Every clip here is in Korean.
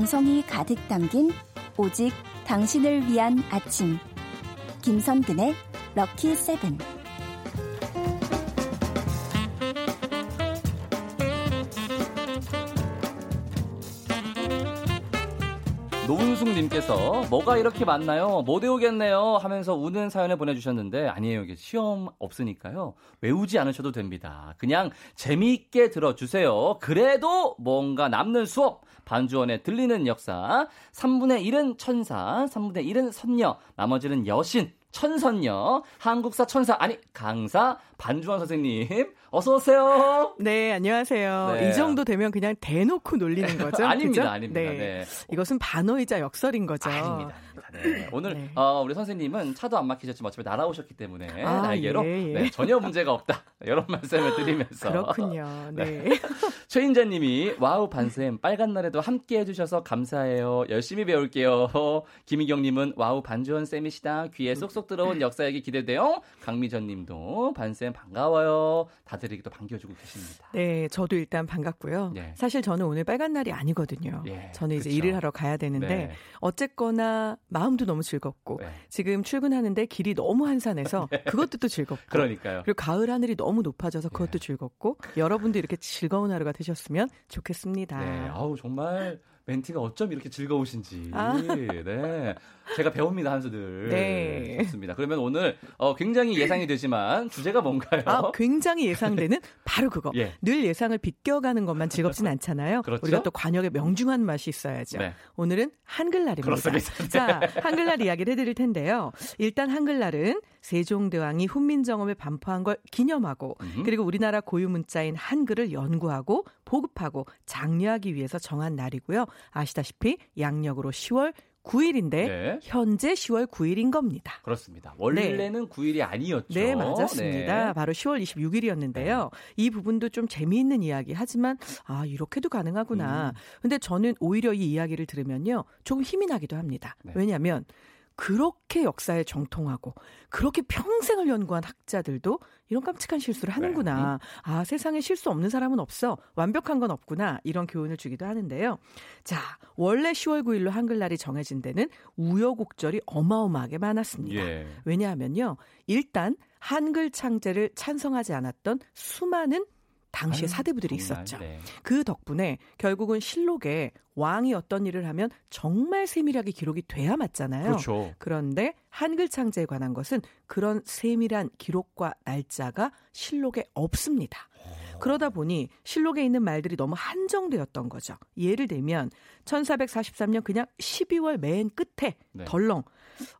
정성이 가득 담긴 오직 당신을 위한 아침. 김선근의 럭키 세븐. 노은숙님께서 뭐가 이렇게 많나요? 못 외우겠네요 하면서 우는 사연을 보내주셨는데 아니에요. 이게 시험 없으니까요. 외우지 않으셔도 됩니다. 그냥 재미있게 들어주세요. 그래도 뭔가 남는 수업 반주원의 들리는 역사. 3분의 1은 천사 3분의 1은 선녀 나머지는 여신 천선녀, 한국사 천사, 아니, 강사, 반주환 선생님, 어서 오세요. 네, 안녕하세요. 네. 이 정도 되면 그냥 대놓고 놀리는 거죠? 아닙니다, 그죠? 아닙니다. 네. 네. 이것은 반어이자 역설인 거죠. 아닙니다, 아닙니다. 네. 오늘, 네. 어, 우리 선생님은 차도 안 막히셨지만 어차피 날아오셨기 때문에, 아, 날개로, 예, 예. 네, 전혀 문제가 없다. 이런 말씀을 드리면서. 그렇군요. 네. 최인자 님이, wow, 반쌤, 빨간 날에도 함께 해주셔서 감사해요. 열심히 배울게요. 김희경 님은, wow, 반주원 쌤이시다. 귀에 쏙쏙 쏙쏙 들어온 역사 얘기 기대돼요. 강미전 님도 반쌤 반가워요. 다들 이렇게 또 반겨주고 계십니다. 네, 저도 일단 반갑고요. 네. 사실 저는 오늘 빨간 날이 아니거든요. 예, 저는 이제 그쵸. 일을 하러 가야 되는데 네. 어쨌거나 마음도 너무 즐겁고 네. 지금 출근하는데 길이 너무 한산해서 네. 그것도 또 즐겁고 그러니까요. 그리고 가을 하늘이 너무 높아져서 그것도 네. 즐겁고 여러분도 이렇게 즐거운 하루가 되셨으면 좋겠습니다. 네, 아우 정말 멘트가 어쩜 이렇게 즐거우신지. 아. 네. 제가 배웁니다, 한수들. 네. 좋습니다. 그러면 오늘 어, 굉장히 예상이 되지만 주제가 뭔가요? 아, 굉장히 예상되는 바로 그거. 예. 늘 예상을 비껴가는 것만 즐겁진 않잖아요. 그렇죠? 우리가 또 관역의 명중한 맛이 있어야죠. 네. 오늘은 한글날입니다. 그렇습니다. 네. 자, 한글날 이야기를 해드릴 텐데요. 일단 한글날은 세종대왕이 훈민정음을 반포한 걸 기념하고. 그리고 우리나라 고유 문자인 한글을 연구하고 보급하고 장려하기 위해서 정한 날이고요. 아시다시피 양력으로 10월 9일인데 네. 현재 10월 9일인 겁니다. 그렇습니다. 원래는 네. 9일이 아니었죠. 네, 맞았습니다. 네. 바로 10월 26일이었는데요. 이 부분도 좀 재미있는 이야기 하지만 아, 이렇게도 가능하구나. 음. 근데 저는 오히려 이 이야기를 들으면요. 조금 힘이 나기도 합니다. 네. 왜냐하면 그렇게 역사에 정통하고 그렇게 평생을 연구한 학자들도 이런 깜찍한 실수를 하는구나. 네. 아, 세상에 실수 없는 사람은 없어. 완벽한 건 없구나. 이런 교훈을 주기도 하는데요. 자, 원래 10월 9일로 한글날이 정해진 데는 우여곡절이 어마어마하게 많았습니다. 예. 왜냐하면요. 일단 한글 창제를 찬성하지 않았던 수많은 당시에 사대부들이 있었죠. 네. 그 덕분에 결국은 실록에 왕이 어떤 일을 하면 정말 세밀하게 기록이 돼야 맞잖아요. 그렇죠. 그런데 한글 창제에 관한 것은 그런 세밀한 기록과 날짜가 실록에 없습니다. 그러다 보니 실록에 있는 말들이 너무 한정되었던 거죠. 예를 들면 1443년 그냥 12월 맨 끝에 네. 덜렁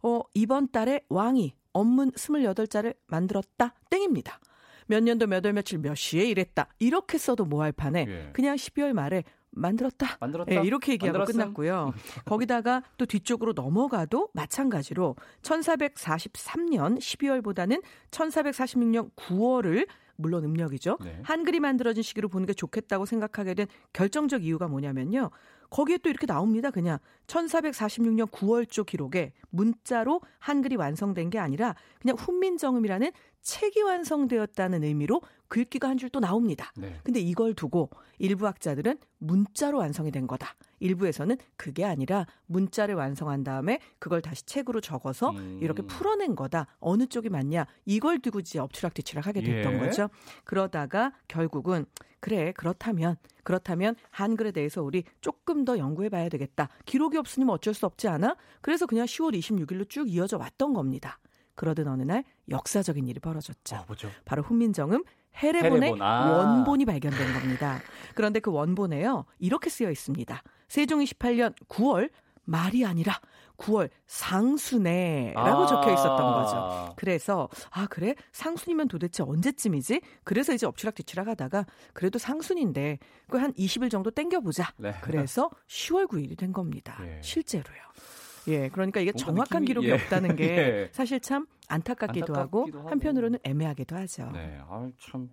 어 이번 달에 왕이 업문 28자를 만들었다 땡입니다. 몇 년도 몇 월 며칠 몇 시에 일했다. 이렇게 써도 뭐할 판에 예. 그냥 12월 말에 만들었다. 만들었다. 예, 이렇게 얘기하고 만들었음. 끝났고요. 거기다가 또 뒤쪽으로 넘어가도 마찬가지로 1443년 12월보다는 1446년 9월을 물론 음력이죠. 네. 한글이 만들어진 시기로 보는 게 좋겠다고 생각하게 된 결정적 이유가 뭐냐면요. 거기에 또 이렇게 나옵니다. 그냥 1446년 9월 초 기록에 문자로 한글이 완성된 게 아니라 그냥 훈민정음이라는 책이 완성되었다는 의미로 글귀가 한 줄 또 나옵니다. 네. 근데 이걸 두고 일부 학자들은 문자로 완성이 된 거다. 일부에서는 그게 아니라 문자를 완성한 다음에 그걸 다시 책으로 적어서 음. 이렇게 풀어낸 거다. 어느 쪽이 맞냐? 이걸 두고 이제 엎치락뒤치락 하게 됐던 예. 거죠. 그러다가 결국은 그래 그렇다면 그렇다면 한글에 대해서 우리 조금 더 연구해 봐야 되겠다. 기록이 없으니 뭐 어쩔 수 없지 않아? 그래서 그냥 10월 26일로 쭉 이어져 왔던 겁니다. 그러던 어느 날 역사적인 일이 벌어졌죠. 어, 바로 훈민정음 헤레본의 헤레본. 아. 원본이 발견된 겁니다. 그런데 그 원본에요. 이렇게 쓰여 있습니다. 세종 28년 9월 말이 아니라 9월 상순에라고 아~ 적혀 있었던 거죠. 그래서 아 그래 상순이면 도대체 언제쯤이지? 그래서 이제 엎치락뒤치락 하다가 그래도 상순인데 그 한 20일 정도 땡겨보자. 네. 그래서 10월 9일이 된 겁니다. 예. 실제로요. 예, 그러니까 이게 정확한 느낌이, 기록이 예. 없다는 게 예. 사실 참 안타깝기도, 하고, 하고 한편으로는 애매하기도 하죠. 네, 아참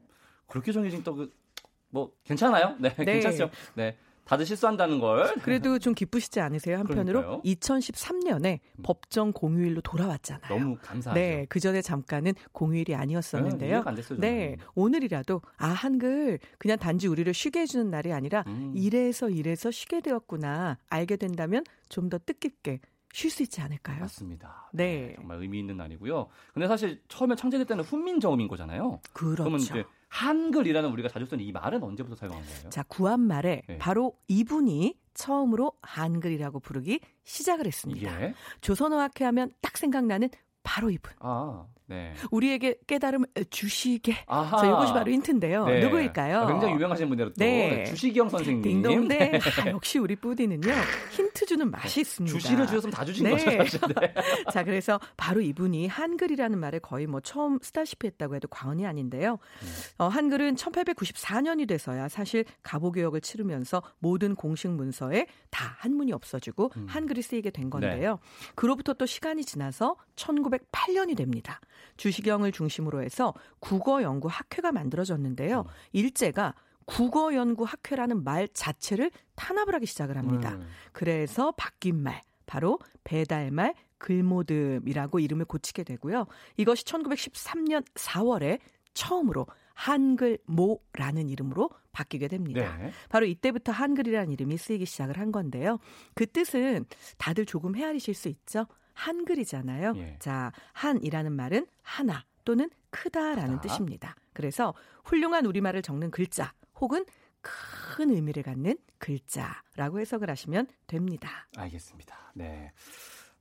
그렇게 정해진 또그뭐 괜찮아요? 네, 네. 괜찮죠. 네. 다들 실수한다는 걸. 그래도 좀 기쁘시지 않으세요? 한편으로 그러니까요. 2013년에 음. 법정 공휴일로 돌아왔잖아요. 너무 감사하죠. 네, 그 전에 잠깐은 공휴일이 아니었었는데요. 네, 됐어요, 네, 오늘이라도 아 한글 그냥 단지 우리를 쉬게 해주는 날이 아니라 음. 이래서 이래서 쉬게 되었구나 알게 된다면 좀 더 뜻깊게 쉴 수 있지 않을까요? 맞습니다. 네. 네. 정말 의미 있는 날이고요. 근데 사실 처음에 창제될 때는 훈민정음인 거잖아요. 그렇죠. 그러면 이제 한글이라는 우리가 자주 쓰는 이 말은 언제부터 사용한 거예요? 자, 구한말에 네. 바로 이분이 처음으로 한글이라고 부르기 시작을 했습니다. 예. 조선어학회 하면 딱 생각나는 바로 이분. 아, 네. 우리에게 깨달음을 주시게. 아하. 자, 이것이 바로 힌트인데요. 네. 누구일까요? 아, 굉장히 유명하신 분으로 또 네. 주시경 선생님. 딩동. 네. 아, 역시 우리 뿌디는요. 힌트 주는 맛이 있습니다. 주시를 주셨으면 다 주신 네. 거죠. 네. 자, 그래서 바로 이분이 한글이라는 말에 거의 뭐 처음 쓰다시피 했다고 해도 과언이 아닌데요. 음. 어, 한글은 1894년이 돼서야 사실 가보교역을 치르면서 모든 공식 문서에 다 한문이 없어지고 음. 한글이 쓰이게 된 건데요. 네. 그로부터 또 시간이 지나서 1908년이 됩니다. 주시경을 중심으로 해서 국어 연구 학회가 만들어졌는데요. 음. 일제가 국어 연구 학회라는 말 자체를 탄압을 하기 시작을 합니다. 음. 그래서 바뀐 말, 바로 배달말, 글모듬이라고 이름을 고치게 되고요. 이것이 1913년 4월에 처음으로 한글 모라는 이름으로 바뀌게 됩니다. 네. 바로 이때부터 한글이라는 이름이 쓰이기 시작을 한 건데요. 그 뜻은 다들 조금 헤아리실 수 있죠? 한글이잖아요. 예. 자, 한이라는 말은 하나 또는 크다라는 크다. 뜻입니다. 그래서 훌륭한 우리말을 적는 글자 혹은 큰 의미를 갖는 글자라고 해석을 하시면 됩니다. 알겠습니다. 네.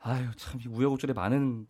아유, 참, 우여곡절에 많은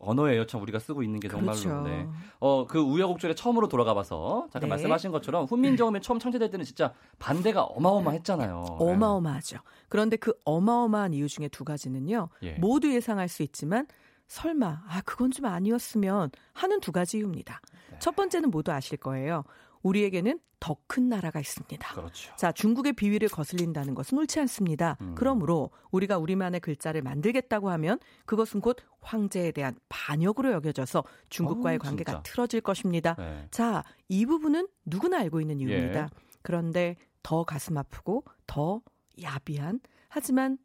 언어예요. 참 우리가 쓰고 있는 게 정말로. 그렇죠. 네. 어, 그 우여곡절에 처음으로 돌아가 봐서 잠깐 네. 말씀하신 것처럼 훈민정음이 처음 창제될 때는 진짜 반대가 어마어마했잖아요. 네. 어마어마하죠. 그런데 그 어마어마한 이유 중에 두 가지는요. 예. 모두 예상할 수 있지만 설마 아 그건 좀 아니었으면 하는 두 가지 이유입니다. 네. 첫 번째는 모두 아실 거예요. 우리에게는 더 큰 나라가 있습니다. 그렇죠. 자, 중국의 비위를 거슬린다는 것은 옳지 않습니다. 음. 그러므로 우리가 우리만의 글자를 만들겠다고 하면 그것은 곧 황제에 대한 반역으로 여겨져서 중국과의 오, 어, 관계가. 틀어질 것입니다. 네. 자, 이 부분은 누구나 알고 있는 이유입니다. 예. 그런데 더 가슴 아프고 더 야비한 하지만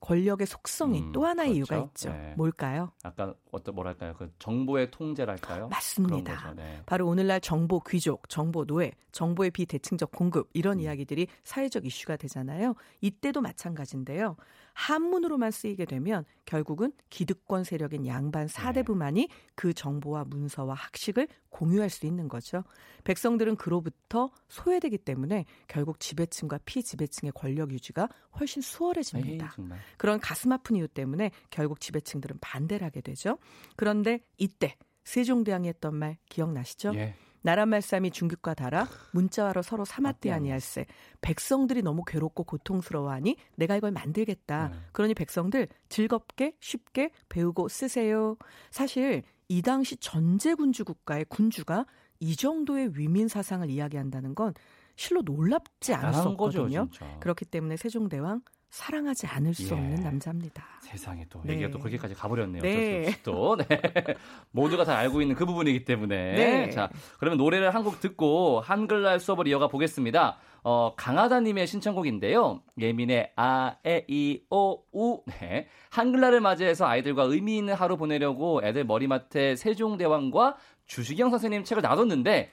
권력의 속성이 음, 또 하나의 그렇죠? 이유가 있죠. 네. 뭘까요? 아까 어떤 뭐랄까요? 그 정보의 통제랄까요? 맞습니다. 네. 바로 오늘날 정보 귀족, 정보 노예, 정보의 비대칭적 공급 이런 음. 이야기들이 사회적 이슈가 되잖아요. 이때도 마찬가지인데요. 한문으로만 쓰이게 되면 결국은 기득권 세력인 양반 사대부만이 네. 그 정보와 문서와 학식을 공유할 수 있는 거죠. 백성들은 그로부터 소외되기 때문에 결국 지배층과 피지배층의 권력 유지가 훨씬 수월해집니다. 에이, 그런 가슴 아픈 이유 때문에 결국 지배층들은 반대를 하게 되죠. 그런데 이때 세종대왕이 했던 말 기억나시죠? 예. 나라 말싸미 중국과 달아 문자와로 서로 사맞대 아니할세. 백성들이 너무 괴롭고 고통스러워하니 내가 이걸 만들겠다. 네. 그러니 백성들 즐겁게 쉽게 배우고 쓰세요. 사실 이 당시 전제군주 국가의 군주가 이 정도의 위민 사상을 이야기한다는 건 실로 놀랍지 않았었거든요. 거죠, 그렇기 때문에 세종대왕 사랑하지 않을 수 예. 없는 남자입니다. 세상에 또 네. 얘기가 또 거기까지 가버렸네요. 네. 또 네. 모두가 다 알고 있는 그 부분이기 때문에 네. 자 그러면 노래를 한 곡 듣고 한글날 수업을 이어가 보겠습니다. 어, 강하다님의 신청곡인데요. 예민의 아, 에, 이, 오, 우. 네. 한글날을 맞이해서 아이들과 의미 있는 하루 보내려고 애들 머리맡에 세종대왕과 주시경 선생님 책을 놔뒀는데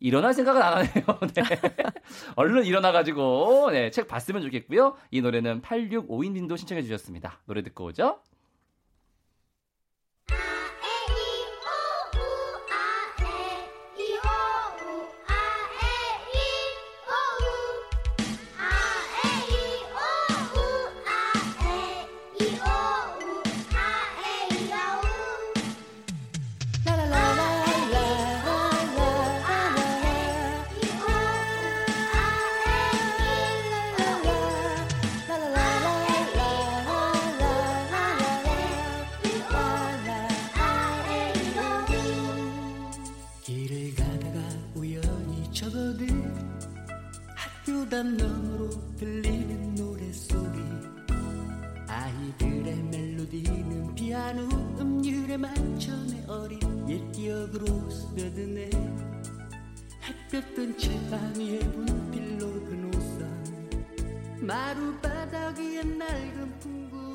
일어날 생각은 안 하네요. 네. 얼른 일어나가지고 네, 책 봤으면 좋겠고요. 이 노래는 8652님도 신청해 주셨습니다. 노래 듣고 오죠. 뜬 채반 위에 불필로 든 우산 마루 바닥 위에 낡은 풍구.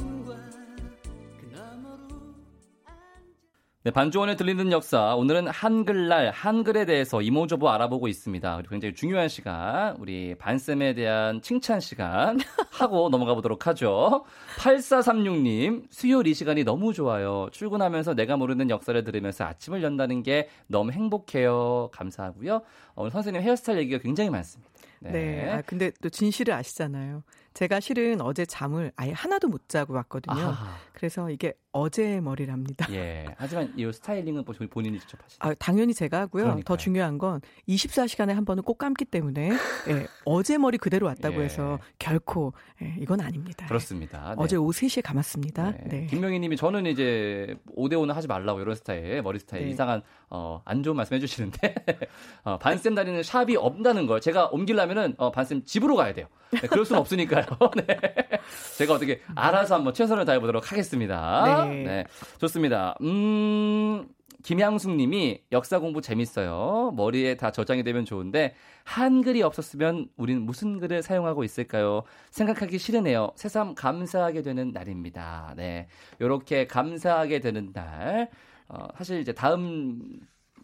네, 반주원에 들리는 역사. 오늘은 한글날, 한글에 대해서 이모저모 알아보고 있습니다. 그리고 굉장히 중요한 시간. 우리 반쌤에 대한 칭찬 시간 하고 넘어가 보도록 하죠. 8436님, 수요일 이 시간이 너무 좋아요. 출근하면서 내가 모르는 역사를 들으면서 아침을 연다는 게 너무 행복해요. 감사하고요. 오늘 선생님 헤어스타일 얘기가 굉장히 많습니다. 네. 네. 아, 근데 또 진실을 아시잖아요. 제가 실은 어제 잠을 아예 하나도 못 자고 왔거든요. 아. 그래서 이게 어제 머리랍니다. 예. 하지만 이 스타일링은 본인이 직접 하시죠. 아, 당연히 제가 하고요. 그러니까요. 더 중요한 건 24시간에 한 번은 꼭 감기 때문에 예, 어제 머리 그대로 왔다고 예. 해서 결코 예, 이건 아닙니다. 그렇습니다. 네. 어제 오후 3시에 감았습니다. 네. 네. 김명희 님이 저는 이제 5대 5는 하지 말라고 이런 스타일, 머리 스타일 네. 이상한 어, 안 좋은 말씀 해 주시는데 어, 반쌤 다리는 샵이 없다는 걸 제가 옮기려면은 어, 반쌤 집으로 가야 돼요. 네, 그럴 수는 없으니까 요. 네. 제가 어떻게 알아서 한번 최선을 다해 보도록 하겠습니다. 네. 네. 좋습니다. 음, 김양숙 님이 역사 공부 재밌어요. 머리에 다 저장이 되면 좋은데 한글이 없었으면 우리는 무슨 글을 사용하고 있을까요? 생각하기 싫으네요. 새삼 감사하게 되는 날입니다. 네. 요렇게 감사하게 되는 날. 어, 사실 이제 다음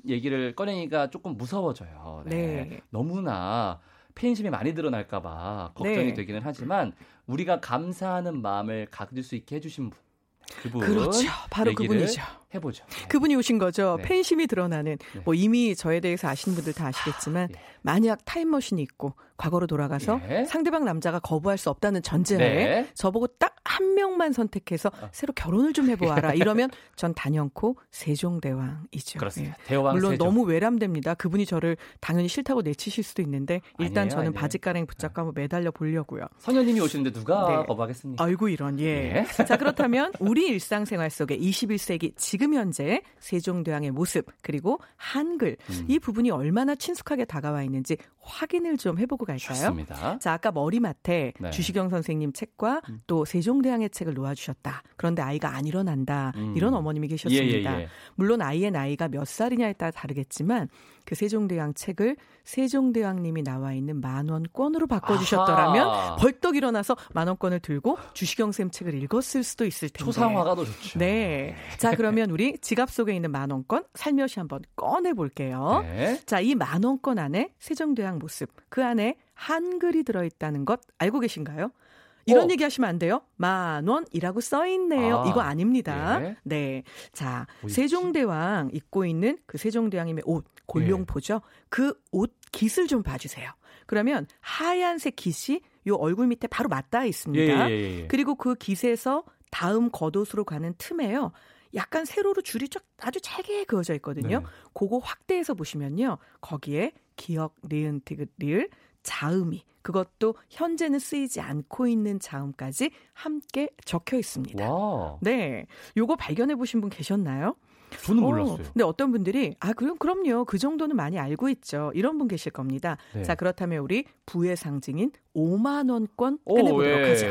얘기를 꺼내기가 조금 무서워져요. 네. 네. 너무나 팬심이 많이 드러날까봐 걱정이 네. 되기는 하지만 우리가 감사하는 마음을 가질 수 있게 해주신 분. 그분 그렇죠. 바로 그분이죠. 해보죠. 네. 그분이 오신 거죠. 네. 팬심이 드러나는 네. 뭐 이미 저에 대해서 아시는 분들 다 아시겠지만 아, 예. 만약 타임머신이 있고 과거로 돌아가서 예. 상대방 남자가 거부할 수 없다는 전제하에 네. 저보고 딱 한 명만 선택해서 어. 새로 결혼을 좀 해보아라 이러면 전 단연코 세종대왕이죠. 그렇습니다. 예. 대왕 물론 세종. 너무 외람됩니다. 그분이 저를 당연히 싫다고 내치실 수도 있는데 일단 아니에요, 저는 아니에요. 바지가랭 붙잡고 한번 매달려 보려고요. 선녀님이 오시는데 누가 네. 거부하겠습니까? 아이고 이런 예. 예. 자 그렇다면 우리 일상생활 속에 21세기 지금 현재 세종대왕의 모습 그리고 한글 음. 이 부분이 얼마나 친숙하게 다가와 있는지 확인을 좀 해보고 갈까요? 좋습니다. 자 아까 머리맡에 네. 주시경 선생님 책과 음. 또 세종대왕의 책을 놓아주셨다. 그런데 아이가 안 일어난다. 음. 이런 어머님이 계셨습니다. 예, 예, 예. 물론 아이의 나이가 몇 살이냐에 따라 다르겠지만 그 세종대왕 책을 세종대왕님이 나와 있는 만원권으로 바꿔주셨더라면 아하. 벌떡 일어나서 만원권을 들고 주시경 쌤 책을 읽었을 수도 있을 텐데. 초상화가 더 좋죠. 네. 자 그러면 우리 지갑 속에 있는 만 원권 살며시 한번 꺼내 볼게요. 네. 자 이 만 원권 안에 세종대왕 모습 그 안에 한글이 들어 있다는 것 알고 계신가요? 이런 어. 얘기 하시면 안 돼요. 만 원이라고 써 있네요. 아, 이거 아닙니다. 예. 네. 자, 뭐 세종대왕 입고 있는 그 세종대왕님의 옷, 골룡포죠. 예. 그옷 깃을 좀 봐주세요. 그러면 하얀색 깃이 요 얼굴 밑에 바로 맞닿아 있습니다. 예, 예, 예, 예. 그리고 그 깃에서 다음 겉옷으로 가는 틈에요. 약간 세로로 줄이 쫙 아주 잘게 그어져 있거든요. 네. 그거 확대해서 보시면요. 거기에 기억, 니은, 티귿, 리을, 자음이 그것도 현재는 쓰이지 않고 있는 자음까지 함께 적혀 있습니다. 와. 네. 요거 발견해 보신 분 계셨나요? 저는 어, 몰랐어요. 어, 근데 어떤 분들이 아 그럼 그럼요 그 정도는 많이 알고 있죠 이런 분 계실 겁니다. 네. 자 그렇다면 우리 부의 상징인 5만 원권 꺼내보도록 오, 예. 하죠.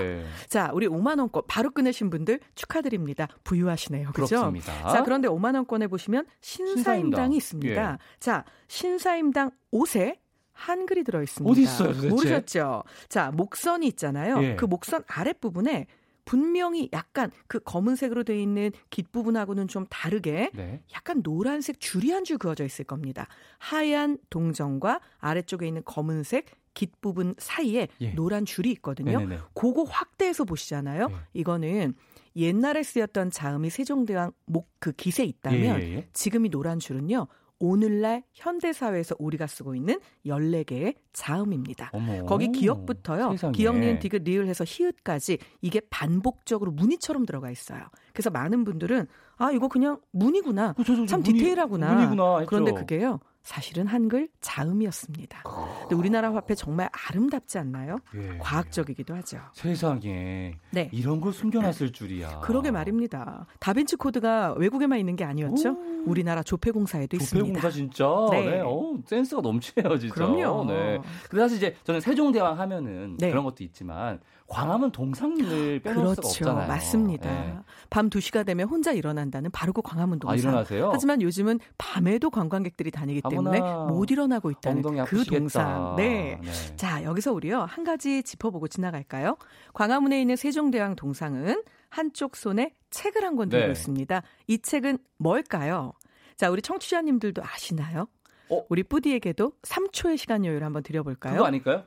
자 우리 5만 원권 바로 꺼내신 분들 축하드립니다. 부유하시네요, 그죠? 그렇습니다. 자 그런데 5만 원권에 보시면 신사임당이 신사임당. 있습니다. 예. 자 신사임당 옷에 한글이 들어 있습니다. 어디 있어요, 도대체? 모르셨죠? 자, 목선이 있잖아요. 예. 그 목선 아랫 부분에 분명히 약간 그 검은색으로 되어 있는 깃 부분하고는 좀 다르게 네. 약간 노란색 줄이 한 줄 그어져 있을 겁니다. 하얀 동정과 아래쪽에 있는 검은색 깃 부분 사이에 예. 노란 줄이 있거든요. 네네네. 그거 확대해서 보시잖아요. 네. 이거는 옛날에 쓰였던 자음이 세종대왕 목그 깃에 있다면 예, 예, 예. 지금 이 노란 줄은요. 오늘날 현대사회에서 우리가 쓰고 있는 14개의 자음입니다. 어머, 거기 기억부터요. 세상에. 기억, 니은, 디귿, 리을 해서 히읗까지 이게 반복적으로 무늬처럼 들어가 있어요. 그래서 많은 분들은 아, 이거 그냥 무늬구나. 어, 참 무늬, 디테일하구나. 무늬구나 그런데 그게요. 사실은 한글 자음이었습니다. 근데 우리나라 화폐 정말 아름답지 않나요? 예. 과학적이기도 하죠. 세상에 네. 이런 걸 숨겨놨을 줄이야. 그러게 말입니다. 다빈치 코드가 외국에만 있는 게 아니었죠. 오. 우리나라 조폐공사에도 있습니다. 조폐공사 진짜 네. 네. 오, 센스가 넘치네요, 진짜. 그럼요. 네. 근데 사실 이제 저는 세종대왕 하면은 네. 그런 것도 있지만 광화문 동상을 빼놓을 그렇죠. 수가 없잖아요. 맞습니다. 네. 밤 2시가 되면 혼자 일어난다는 바로 그 광화문 동상. 아, 일어나세요? 하지만 요즘은 밤에도 관광객들이 다니기 때문에 못 일어나고 있다는 그 동상. 네. 네. 자, 여기서 우리요. 한 가지 짚어보고 지나갈까요? 광화문에 있는 세종대왕 동상은 한쪽 손에 책을 한 권 들고 네. 있습니다. 이 책은 뭘까요? 자, 우리 청취자님들도 아시나요? 어? 우리 뿌디에게도 3초의 시간 여유를 한번 드려볼까요? 그거 아닐까요?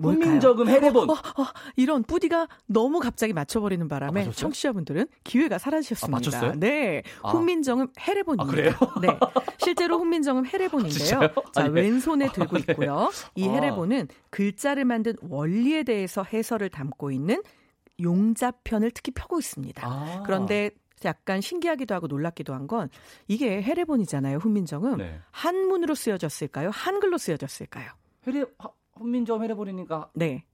훈민저금 해례본. 어, 어, 어, 이런 뿌디가 너무 갑자기 맞춰버리는 바람에 아, 청취자분들은 기회가 사라지셨습니다. 아, 맞췄어요? 네, 아. 훈민정음 해례본입니다. 아, 그래요? 네, 실제로 훈민정음 해례본인데요. 자, 아니, 네. 왼손에 들고 아, 네. 있고요. 이 아. 해례본은 글자를 만든 원리에 대해서 해설을 담고 있는 용자편을 특히 펴고 있습니다. 아. 그런데 약간 신기하기도 하고 놀랍기도 한 건 이게 해례본이잖아요. 훈민정음 네. 한문으로 쓰여졌을까요? 한글로 쓰여졌을까요? 해례 훈민정음 해례본이니까 네.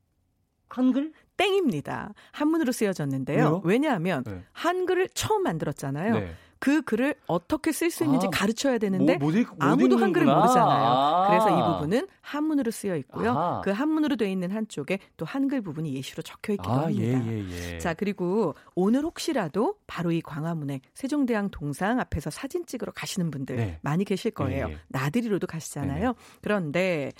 한글? 땡입니다. 한문으로 쓰여졌는데요. 왜요? 왜냐하면 네. 한글을 처음 만들었잖아요. 네. 그 글을 어떻게 쓸 수 있는지 아, 가르쳐야 되는데 뭐, 못, 못 아무도 한글을 모르잖아요. 아. 그래서 이 부분은 한문으로 쓰여 있고요. 아. 그 한문으로 되어 있는 한쪽에 또 한글 부분이 예시로 적혀 있기도 아, 예, 합니다. 예, 예, 예. 자 그리고 오늘 혹시라도 바로 이 광화문에 세종대왕 동상 앞에서 사진 찍으러 가시는 분들 네. 많이 계실 거예요. 예, 예. 나들이로도 가시잖아요. 그런데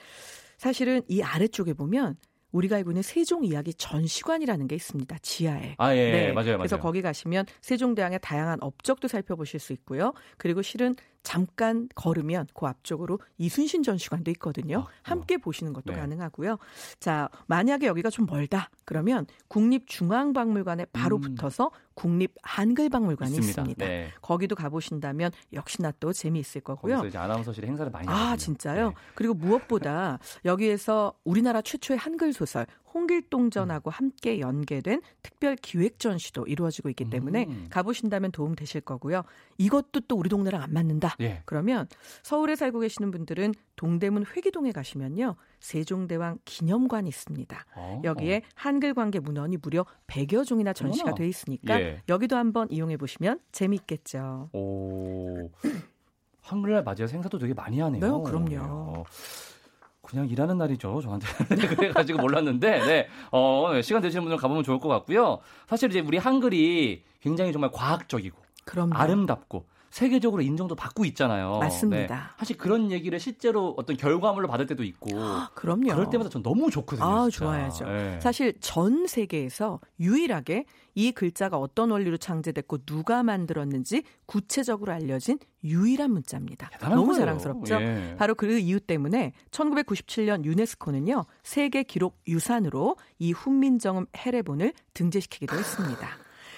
사실은 이 아래쪽에 보면 우리가 알고 있는 세종 이야기 전시관이라는 게 있습니다. 지하에. 아, 예, 네. 맞아요, 맞아요. 그래서 거기 가시면 세종대왕의 다양한 업적도 살펴보실 수 있고요. 그리고 실은 잠깐 걸으면 그 앞쪽으로 이순신 전시관도 있거든요. 아, 함께 보시는 것도 네. 가능하고요. 자, 만약에 여기가 좀 멀다. 그러면 국립중앙박물관에 바로 음. 붙어서 국립 한글박물관이 있습니다. 있습니다. 네. 거기도 가보신다면 역시나 또 재미있을 거고요. 거기서 이제 아나운서실에 행사를 많이 아, 하거든요. 진짜요? 네. 그리고 무엇보다 여기에서 우리나라 최초의 한글 소설 홍길동전하고 음. 함께 연계된 특별 기획 전시도 이루어지고 있기 때문에 음. 가보신다면 도움 되실 거고요. 이것도 또 우리 동네랑 안 맞는다. 예. 그러면 서울에 살고 계시는 분들은 동대문 회기동에 가시면요. 세종대왕 기념관이 있습니다. 어, 여기에 한글 관계 문헌이 무려 100여 종이나 전시가 돼 있으니까 예. 여기도 한번 이용해 보시면 재미있겠죠. 오. 한글날 맞이해서 행사도 되게 많이 하네요. 네, 그럼요. 어. 그냥 일하는 날이죠, 저한테. 그래가지고 몰랐는데, 네. 어, 시간 되시는 분들 가보면 좋을 것 같고요. 사실 이제 우리 한글이 굉장히 정말 과학적이고, 그럼요. 아름답고, 세계적으로 인정도 받고 있잖아요. 맞습니다. 네. 사실 그런 얘기를 실제로 어떤 결과물로 받을 때도 있고. 그럼요. 그럴 때마다 전 너무 좋거든요. 아. 좋아야죠. 네. 사실 전 세계에서 유일하게 이 글자가 어떤 원리로 창제됐고 누가 만들었는지 구체적으로 알려진 유일한 문자입니다. 너무 거예요. 자랑스럽죠. 예. 바로 그 이유 때문에 1997년 유네스코는요 세계 기록 유산으로 이 훈민정음 해례본을 등재시키기도 했습니다.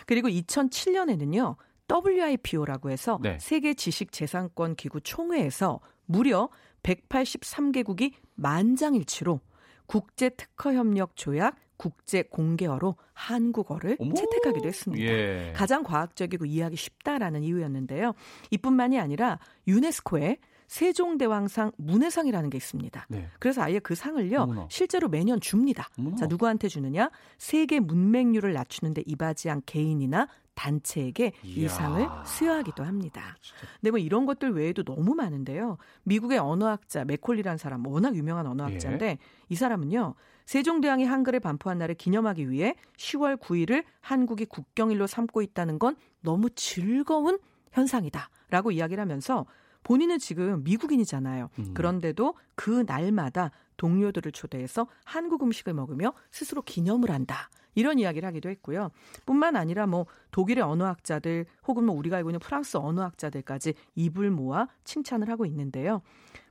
그리고 2007년에는요 WIPO라고 해서 네. 세계 지식 재산권 기구 총회에서 무려 183개국이 만장일치로 국제 특허 협력 조약 국제 공개어로 한국어를 어머, 채택하기도 했습니다. 예. 가장 과학적이고 이해하기 쉽다라는 이유였는데요. 이뿐만이 아니라 유네스코에 세종대왕상 문해상이라는 게 있습니다. 네. 그래서 아예 그 상을요 어머나. 실제로 매년 줍니다. 어머나. 자 누구한테 주느냐? 세계 문맹률을 낮추는데 이바지한 개인이나 단체에게 이야. 이 상을 수여하기도 합니다. 근데 뭐 이런 것들 외에도 너무 많은데요. 미국의 언어학자 맥콜리라는 사람 워낙 유명한 언어학자인데 예. 이 사람은요. 세종대왕이 한글을 반포한 날을 기념하기 위해 10월 9일을 한국이 국경일로 삼고 있다는 건 너무 즐거운 현상이다라고 이야기를 하면서 본인은 지금 미국인이잖아요. 음. 그런데도 그 날마다 동료들을 초대해서 한국 음식을 먹으며 스스로 기념을 한다. 이런 이야기를 하기도 했고요. 뿐만 아니라 뭐 독일의 언어학자들 혹은 뭐 우리가 알고 있는 프랑스 언어학자들까지 입을 모아 칭찬을 하고 있는데요.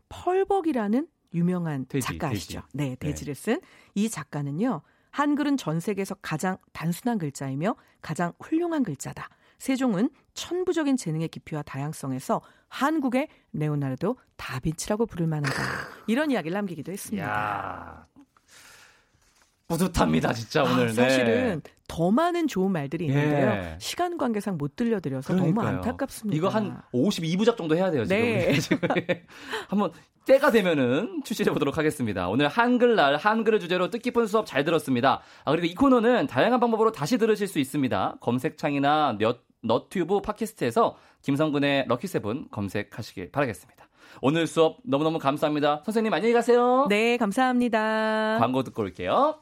펄벅이라는 유명한 돼지, 작가시죠. 돼지. 네, 돼지를 네. 쓴이 작가는요. 한글은 전 세계에서 가장 단순한 글자이며 가장 훌륭한 글자다. 세종은 천부적인 재능의 깊이와 다양성에서 한국의 레오나르도 다빈치라고 부를 만하다. 이런 이야기를 남기기도 했습니다. 야, 뿌듯합니다, 진짜 아, 오늘. 아, 사실은 네. 더 많은 좋은 말들이 있는데요. 예. 시간 관계상 못 들려드려서 그러니까요. 너무 안타깝습니다. 이거 한 52부작 정도 해야 돼요, 지금. 네. 한번 때가 되면은 출시해 보도록 하겠습니다. 오늘 한글날 한글을 주제로 뜻깊은 수업 잘 들었습니다. 아, 그리고 이 코너는 다양한 방법으로 다시 들으실 수 있습니다. 검색창이나 몇, 너튜브 팟캐스트에서 김성근의 럭키세븐 검색하시길 바라겠습니다. 오늘 수업 너무너무 감사합니다. 선생님 안녕히 가세요. 네, 감사합니다. 광고 듣고 올게요.